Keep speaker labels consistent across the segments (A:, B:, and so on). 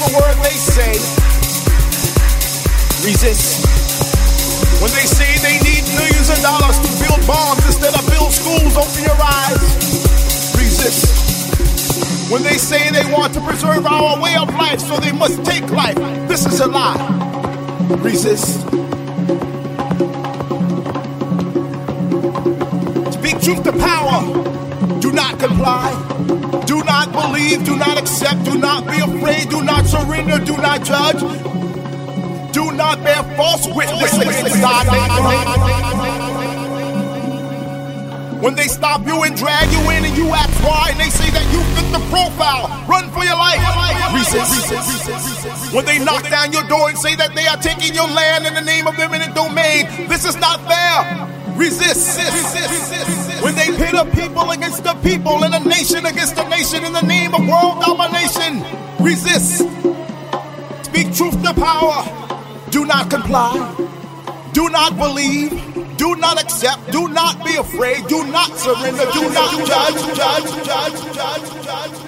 A: a word they say. Resist. When they say they need millions of dollars to build bombs instead of build schools, open your eyes. Resist. When they say they want to preserve our way of life, so they must take life. This is a lie. Resist. Speak truth to power. Do not comply. Do not believe. Do not accept. Do not be afraid. Do not surrender. Do not judge. Do not bear false witness against God. When they stop you and drag you in and you ask why, and they say that you fit the profile, run for your life. Resist. When they knock down your door and say that they are taking your land in the name of eminent domain, this is not fair. Resist. Resist. When they pit a people against the people and a nation against a nation in the name of world domination, resist. Speak truth to power. Do not comply. Do not believe. Do not accept. Do not be afraid. Do not surrender. Do not judge, judge, judge, judge, judge,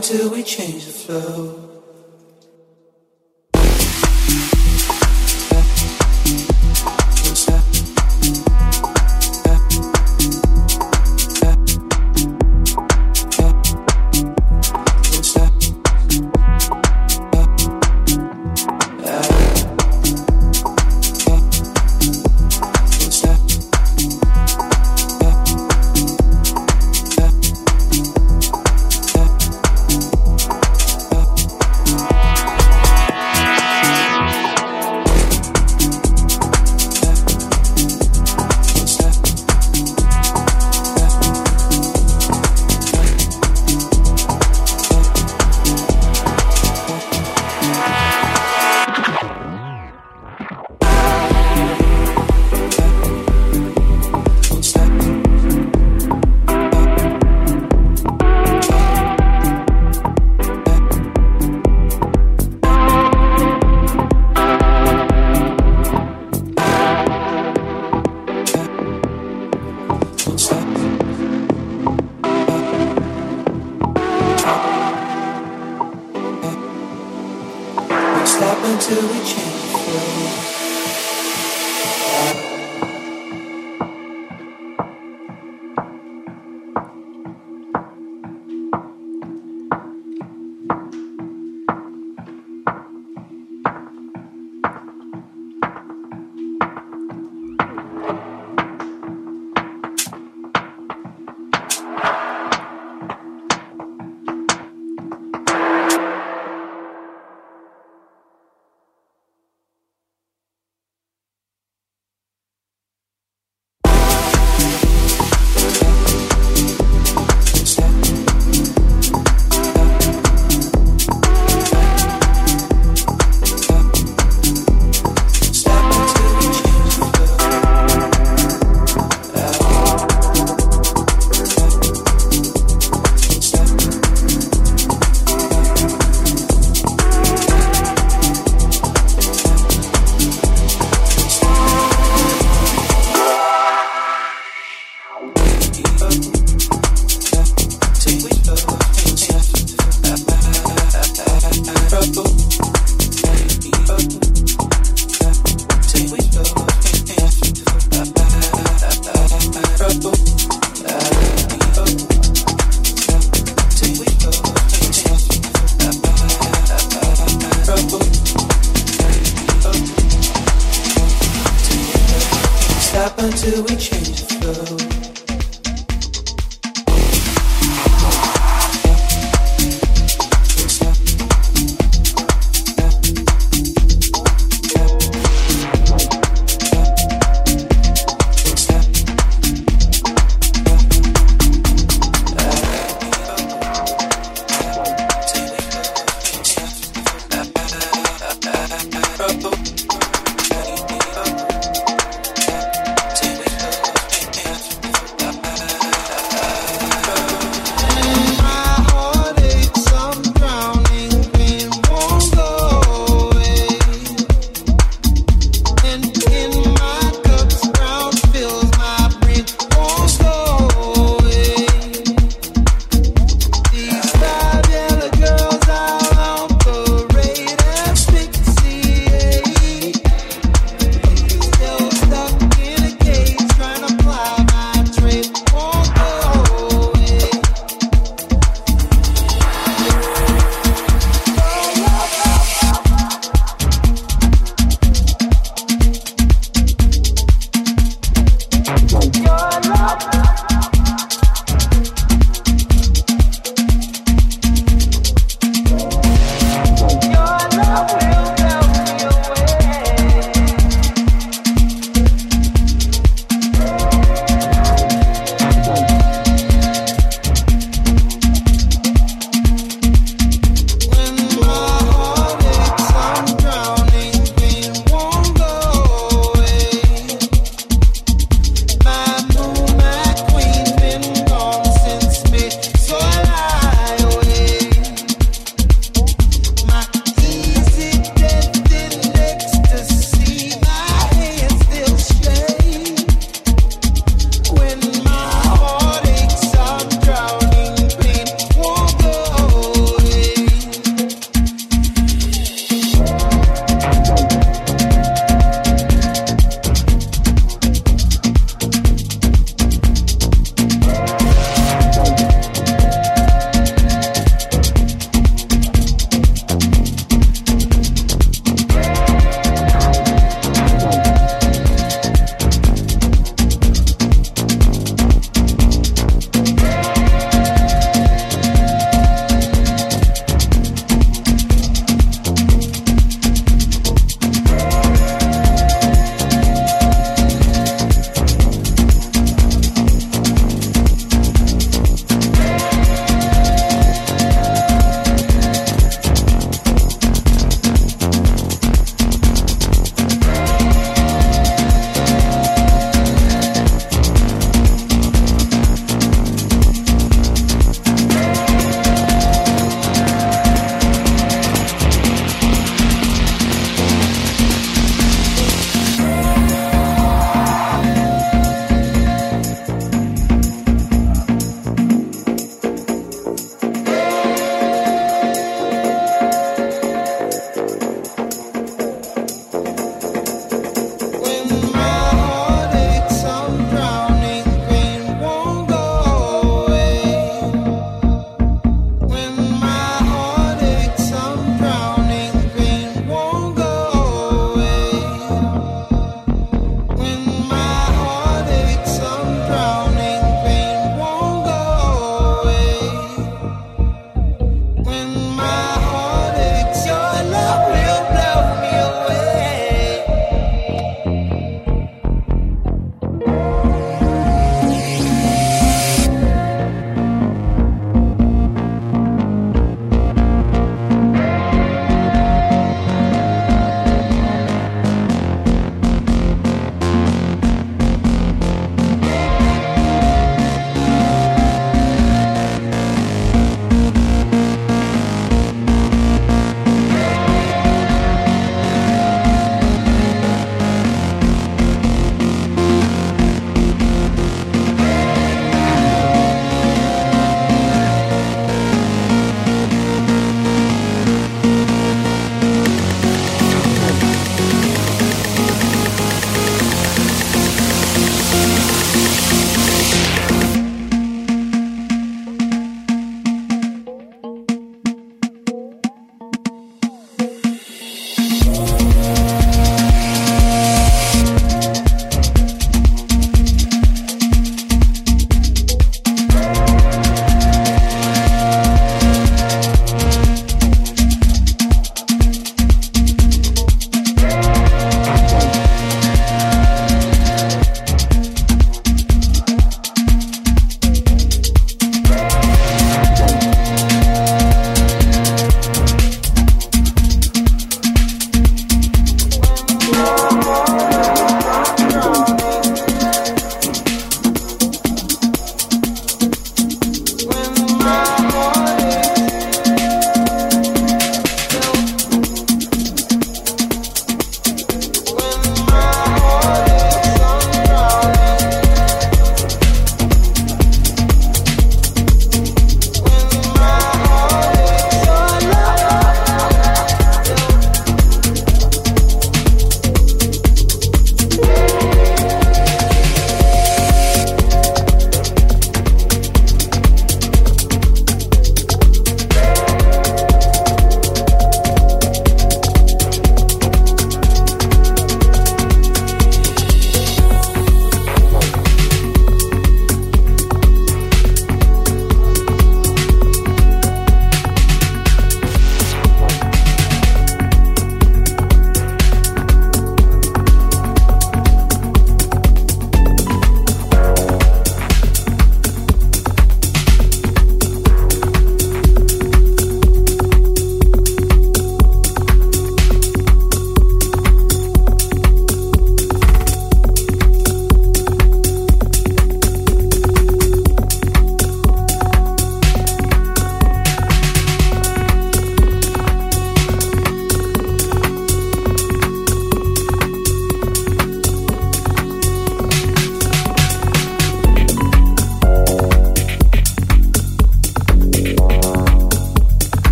A: until we change
B: the flow.